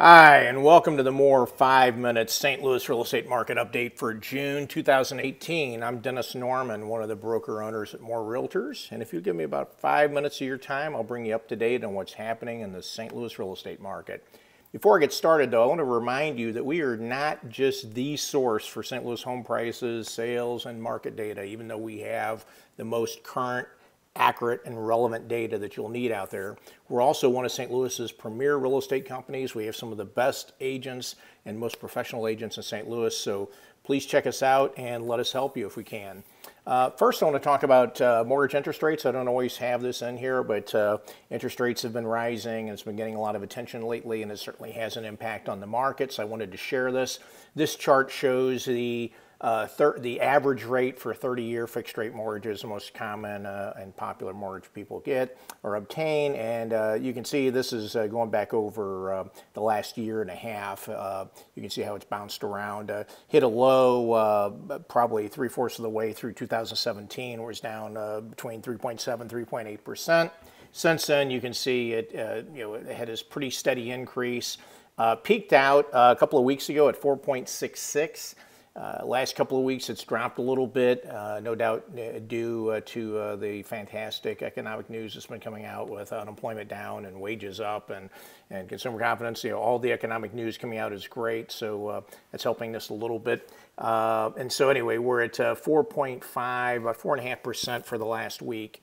Hi, and welcome to the more five minute St. Louis real estate market update for June 2018. I'm Dennis Norman, one of the broker owners at More Realtors. And if you give me about five minutes of your time, I'll bring you up to date on what's happening in the St. Louis real estate market. Before I get started, though, I want to remind you that we are not just the source for St. Louis home prices, sales, and market data, even though we have the most current accurate and relevant data that you'll need out there. We're also one of St. Louis's premier real estate companies. We have some of the best agents and most professional agents in St. Louis, so please check us out and let us help you if we can. Uh, first, I want to talk about uh, mortgage interest rates. I don't always have this in here, but uh, interest rates have been rising and it's been getting a lot of attention lately, and it certainly has an impact on the markets. I wanted to share this. This chart shows the uh, the average rate for 30-year fixed-rate mortgages, the most common uh, and popular mortgage people get or obtain, and uh, you can see this is uh, going back over uh, the last year and a half. Uh, you can see how it's bounced around. hit a low probably three-fourths of the way through 2017, where it's down between 3.7 3.8 percent. Since then, you can see it, you know, it had this pretty steady increase. peaked out a couple of weeks ago at 4.66. Uh, last couple of weeks, it's dropped a little bit, uh, no doubt uh, due uh, to uh, the fantastic economic news that's been coming out with unemployment down and wages up and, and consumer confidence. You know, all the economic news coming out is great, so that's helping us a little bit. and so anyway, we're at 4.5, about 4.5% for the last week.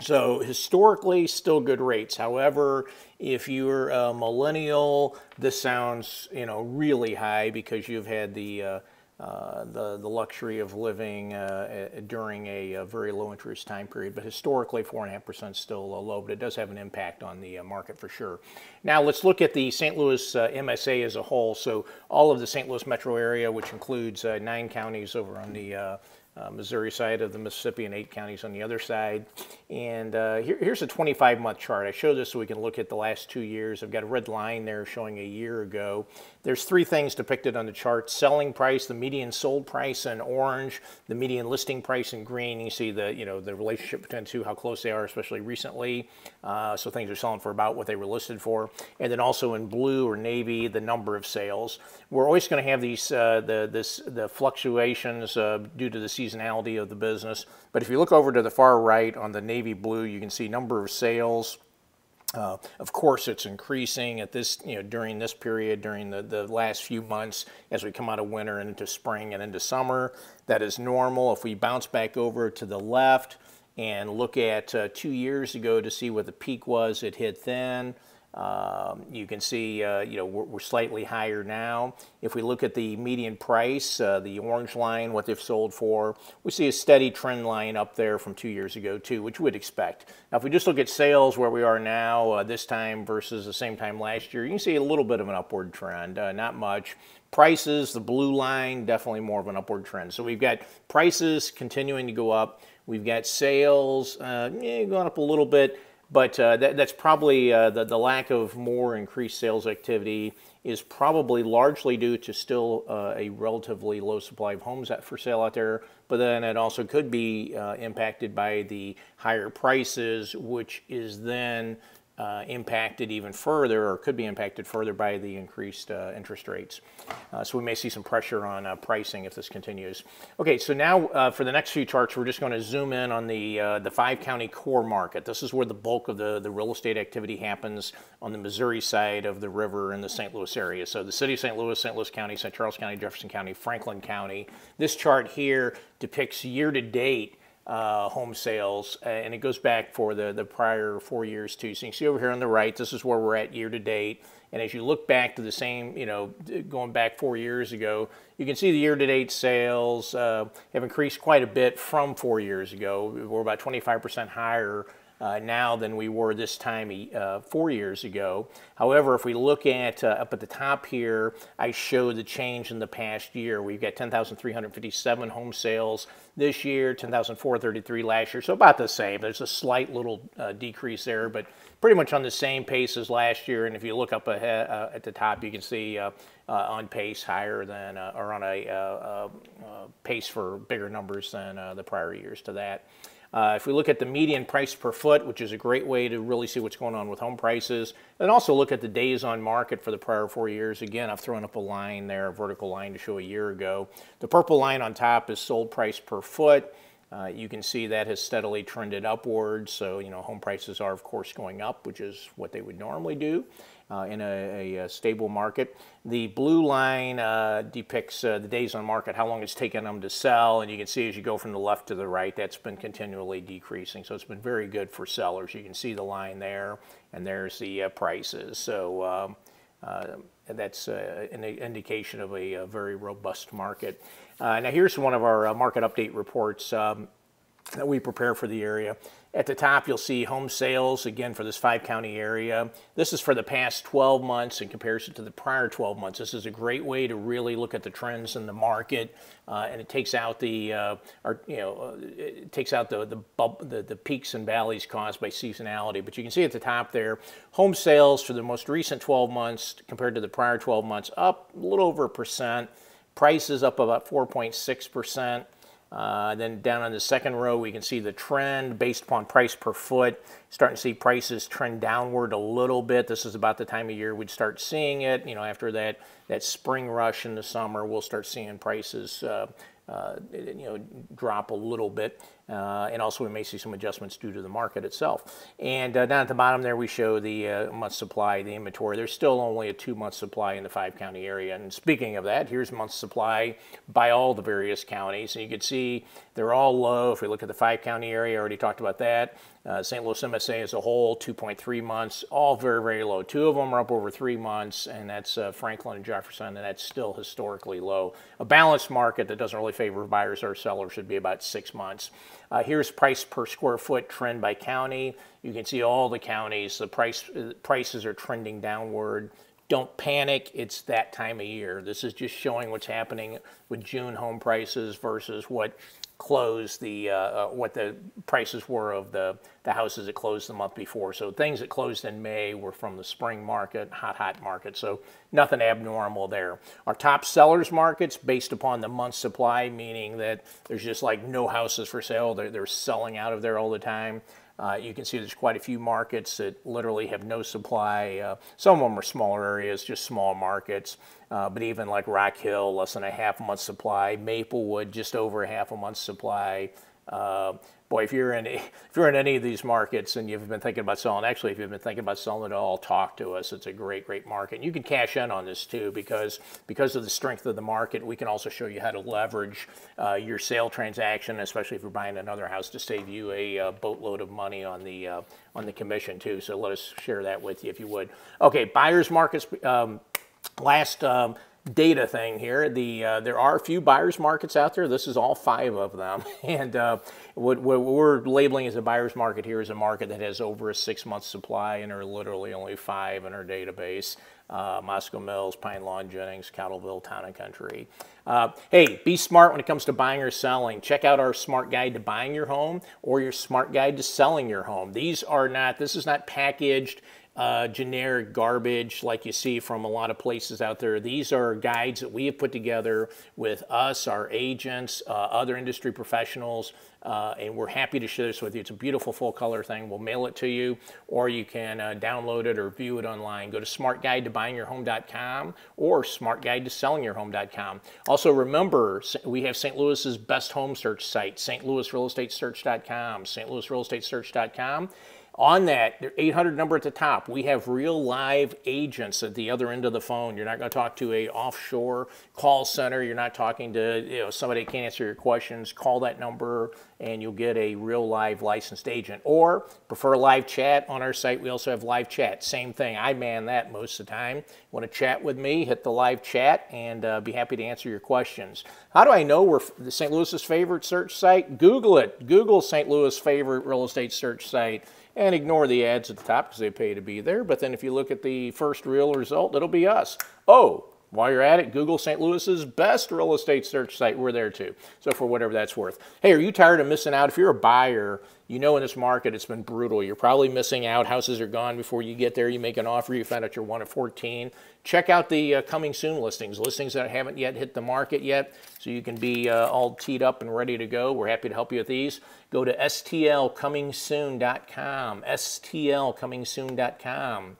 So historically, still good rates. However, if you're a millennial, this sounds you know really high because you've had the uh, the, the luxury of living uh, during a, a, very low interest time period. But historically, 4.5% is still low, but it does have an impact on the uh, market for sure. Now, let's look at the St. Louis uh, MSA as a whole. So, all of the St. Louis metro area, which includes uh, nine counties over on the uh, Missouri side of the Mississippi and eight counties on the other side. And uh, here, here's a 25 month chart. I show this so we can look at the last two years. I've got a red line there showing a year ago. There's three things depicted on the chart. Selling price, the median sold price in orange, the median listing price in green. You see the, you know, the relationship between the two, how close they are, especially recently. Uh, so things are selling for about what they were listed for. And then also in blue or navy, the number of sales. We're always going to have these, uh, the, this, the fluctuations uh, due to the season seasonality of the business. But if you look over to the far right on the navy blue, you can see number of sales. Uh, of course, it's increasing at this, you know, during this period, during the, the last few months as we come out of winter and into spring and into summer. That is normal. If we bounce back over to the left and look at uh, two years ago to see what the peak was, it hit then. Um, you can see, uh, you know, we're, we're, slightly higher now. If we look at the median price, uh, the orange line, what they've sold for, we see a steady trend line up there from two years ago too, which we'd expect. Now, if we just look at sales where we are now, uh, this time versus the same time last year, you can see a little bit of an upward trend, uh, not much. Prices, the blue line, definitely more of an upward trend. So we've got prices continuing to go up. We've got sales uh, going up a little bit. But uh, that, that's probably uh, the, the lack of more increased sales activity is probably largely due to still uh, a relatively low supply of homes for sale out there. But then it also could be uh, impacted by the higher prices, which is then uh, impacted even further or could be impacted further by the increased uh, interest rates. Uh, so we may see some pressure on uh, pricing if this continues. Okay, so now uh, for the next few charts, we're just going to zoom in on the, uh, the five county core market. This is where the bulk of the, the real estate activity happens on the Missouri side of the river in the St. Louis area. So the city of St. Louis, St. Louis County, St. Charles County, Jefferson County, Franklin County. This chart here depicts year to date uh, home sales, and it goes back for the, the prior four years too. So you can see over here on the right, this is where we're at year to date. And as you look back to the same, you know, going back four years ago, you can see the year-to-date sales uh, have increased quite a bit from four years ago. We're about 25% higher uh, now than we were this time uh, four years ago. However, if we look at uh, up at the top here, I show the change in the past year. We've got 10,357 home sales this year, 10,433 last year, so about the same. There's a slight little uh, decrease there, but pretty much on the same pace as last year. And if you look up ahead, uh, at the top, you can see uh, on pace higher than, or on a pace for bigger numbers than the prior years to that. Uh, if we look at the median price per foot, which is a great way to really see what's going on with home prices, and also look at the days on market for the prior four years. Again, I've thrown up a line there, a vertical line to show a year ago. The purple line on top is sold price per foot. Uh, you can see that has steadily trended upwards. So, you know, home prices are, of course, going up, which is what they would normally do uh, in a, a, stable market. The blue line uh, depicts uh, the days on market, how long it's taken them to sell. And you can see as you go from the left to the right, that's been continually decreasing. So it's been very good for sellers. You can see the line there, and there's the uh, prices. So um, uh, that's uh, an indication of a, very robust market. Uh, now here's one of our uh, market update reports. Um, that we prepare for the area. At the top, you'll see home sales, again, for this five county area. This is for the past 12 months in comparison to the prior 12 months. This is a great way to really look at the trends in the market, uh, and it takes out the, uh, or, you know, uh, it takes out the, the, the, the peaks and valleys caused by seasonality. But you can see at the top there, home sales for the most recent 12 months compared to the prior 12 months up a little over a percent. Prices up about 4.6 percent. Uh, then down on the second row, we can see the trend based upon price per foot. Starting to see prices trend downward a little bit. This is about the time of year we'd start seeing it. You know, after that, that spring rush in the summer, we'll start seeing prices uh, uh, you know, drop a little bit. Uh, and also we may see some adjustments due to the market itself. And uh, down at the bottom there we show the uh, month supply, the inventory. There's still only a two month supply in the five county area. And speaking of that, here's month supply by all the various counties. And you can see they're all low. If we look at the five county area, I already talked about that. Uh, St. Louis MSA as a whole, 2.3 months, all very, very low. Two of them are up over three months, and that's uh, Franklin and Jefferson, and that's still historically low. A balanced market that doesn't really favor buyers or sellers should be about six months. Uh, here's price per square foot trend by county. You can see all the counties, the price uh, prices are trending downward. Don't panic, it's that time of year. This is just showing what's happening with June home prices versus what closed the uh, uh, what the prices were of the the houses that closed the month before. So things that closed in May were from the spring market, hot hot market. So nothing abnormal there. Our top sellers markets based upon the month supply, meaning that there's just like no houses for sale. They're, they're selling out of there all the time. Uh, you can see there's quite a few markets that literally have no supply. Uh, some of them are smaller areas, just small markets. Uh, but even like Rock Hill, less than a half a month supply. Maplewood, just over a half a month supply. Uh, boy, if you're in if you're in any of these markets and you've been thinking about selling, actually, if you've been thinking about selling at all, talk to us. It's a great, great market. And you can cash in on this too because because of the strength of the market, we can also show you how to leverage uh, your sale transaction, especially if you're buying another house, to save you a uh, boatload of money on the uh, on the commission too. So let us share that with you if you would. Okay, buyers markets. Um, last. Um, data thing here. The uh, there are a few buyers markets out there. This is all five of them, and uh, what, what, we're labeling as a buyers market here is a market that has over a six month supply, and there are literally only five in our database. Uh, Moscow Mills, Pine Lawn, Jennings, Cottleville, Town and Country. Uh, hey, be smart when it comes to buying or selling. Check out our smart guide to buying your home or your smart guide to selling your home. These are not, this is not packaged uh, generic garbage like you see from a lot of places out there. These are guides that we have put together with us, our agents, uh, other industry professionals, uh, and we're happy to share this with you. It's a beautiful full color thing. We'll mail it to you, or you can uh, download it or view it online. Go to smartguidetobuyingyourhome.com or smartguidetosellingyourhome.com. Also, remember, we have St. Louis's best home search site, stlouisrealestatesearch.com, stlouisrealestatesearch.com. On that 800 number at the top, we have real live agents at the other end of the phone. You're not going to talk to a offshore call center. You're not talking to you know somebody that can't answer your questions. Call that number and you'll get a real live licensed agent. Or prefer live chat on our site. We also have live chat. Same thing. I man that most of the time. Want to chat with me? Hit the live chat and uh, be happy to answer your questions. How do I know we're the St. Louis's favorite search site? Google it. Google St. Louis favorite real estate search site ignore the ads at the top because they pay to be there. But then if you look at the first real result, it'll be us. Oh, while you're at it, Google St. Louis's best real estate search site. We're there too. So for whatever that's worth. Hey, are you tired of missing out? If you're a buyer, you know in this market it's been brutal. You're probably missing out. Houses are gone before you get there. You make an offer, you find out you're one of 14. Check out the uh, coming soon listings, listings that haven't yet hit the market yet, so you can be uh, all teed up and ready to go. We're happy to help you with these. Go to stlcomingsoon.com, stlcomingsoon.com.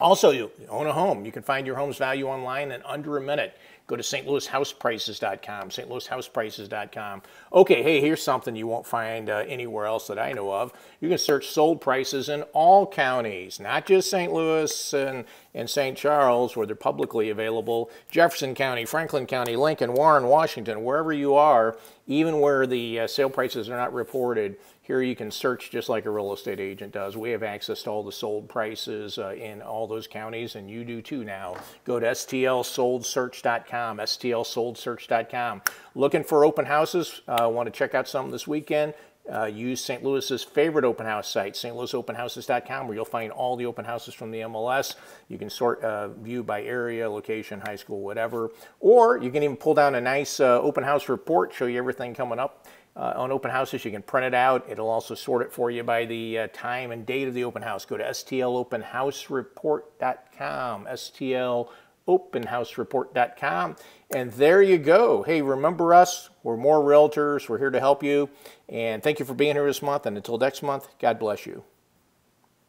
Also, you own a home. You can find your home's value online in under a minute. Go to stlouishouseprices.com, stlouishouseprices.com. Okay, hey, here's something you won't find uh, anywhere else that I know of. You can search sold prices in all counties, not just St. Louis and, and St. Charles, where they're publicly available. Jefferson County, Franklin County, Lincoln, Warren, Washington, wherever you are, even where the uh, sale prices are not reported, here you can search just like a real estate agent does. We have access to all the sold prices uh, in all those counties, and you do too now. Go to stlsoldsearch.com, stlsoldsearch.com. Looking for open houses? Uh, want to check out some this weekend? Uh, use St. Louis's favorite open house site, stlouisopenhouses.com, where you'll find all the open houses from the MLS. You can sort uh, view by area, location, high school, whatever. Or you can even pull down a nice uh, open house report, show you everything coming up uh, on open houses. You can print it out. It'll also sort it for you by the uh, time and date of the open house. Go to stlopenhousereport.com, stlopenhousereport.com, and there you go. Hey, remember us. We're more realtors. We're here to help you. And thank you for being here this month. And until next month, God bless you.